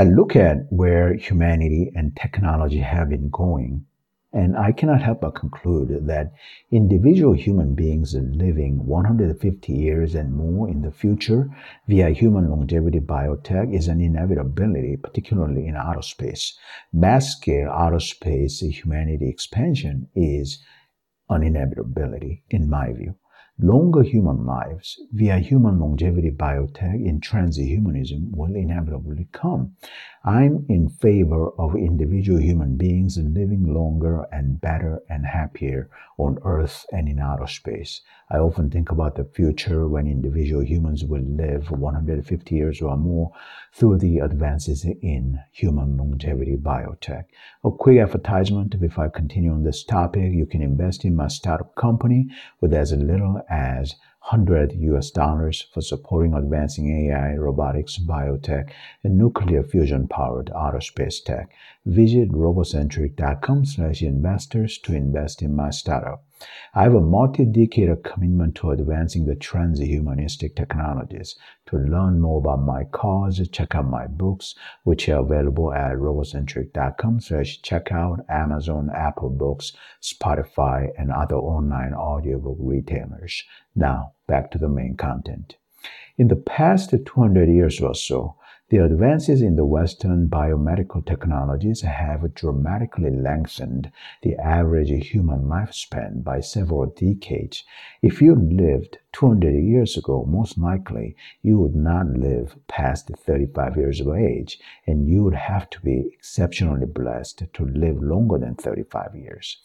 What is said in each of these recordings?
I look at where humanity and technology have been going, and I cannot help but conclude that individual human beings living 150 years and more in the future via human longevity biotech is an inevitability, particularly in outer space. Mass scale outer space humanity expansion is an inevitability, in my view longer human lives via human longevity biotech in transhumanism will inevitably come. I'm in favor of individual human beings living longer and better and happier on Earth and in outer space. I often think about the future when individual humans will live 150 years or more through the advances in human longevity biotech. A quick advertisement before I continue on this topic. You can invest in my startup company with as little as 100 US dollars for supporting advancing AI, robotics, biotech, and nuclear fusion powered outer space tech. Visit robocentric.com slash investors to invest in my startup. I have a multi-decade commitment to advancing the transhumanistic technologies. To learn more about my cause, check out my books, which are available at robocentric.com slash checkout, Amazon, Apple Books, Spotify, and other online audiobook retailers. Now, back to the main content. In the past 200 years or so, the advances in the Western biomedical technologies have dramatically lengthened the average human lifespan by several decades. If you lived 200 years ago, most likely you would not live past 35 years of age, and you would have to be exceptionally blessed to live longer than 35 years.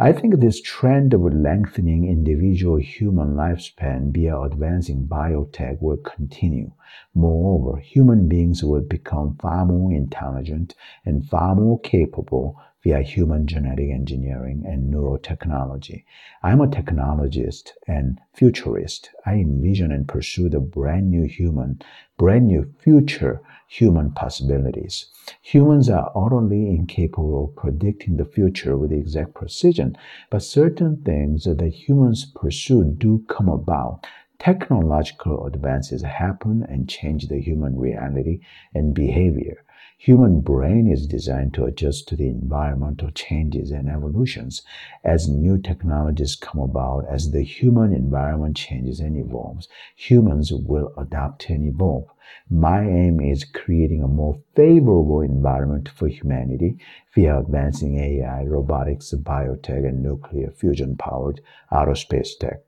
I think this trend of lengthening individual human lifespan via advancing biotech will continue. Moreover, human beings will become far more intelligent and far more capable via human genetic engineering and neurotechnology. I'm a technologist and futurist. I envision and pursue the brand new human, brand new future human possibilities. Humans are utterly incapable of predicting the future with exact precision, but certain things that humans pursue do come about. Technological advances happen and change the human reality and behavior. Human brain is designed to adjust to the environmental changes and evolutions. As new technologies come about, as the human environment changes and evolves, humans will adapt and evolve. My aim is creating a more favorable environment for humanity via advancing AI, robotics, biotech, and nuclear fusion powered outer space tech.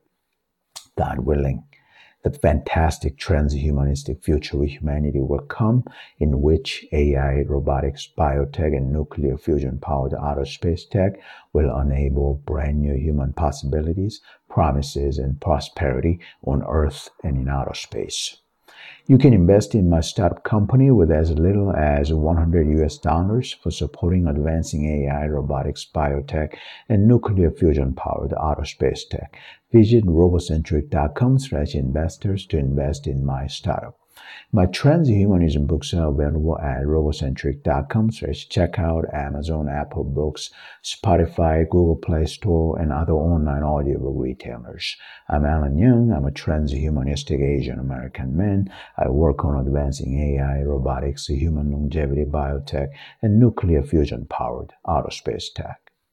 God willing the fantastic transhumanistic future of humanity will come in which AI, robotics, biotech, and nuclear fusion powered outer space tech will enable brand new human possibilities, promises, and prosperity on Earth and in outer space. You can invest in my startup company with as little as 100 US dollars for supporting advancing AI, robotics, biotech, and nuclear fusion powered outer space tech. Visit robocentric.com slash investors to invest in my startup. My transhumanism books are available at robocentric.com slash checkout, Amazon, Apple Books, Spotify, Google Play Store, and other online audiobook retailers. I'm Alan Young. I'm a transhumanistic Asian American man. I work on advancing AI, robotics, human longevity, biotech, and nuclear fusion powered outer space tech.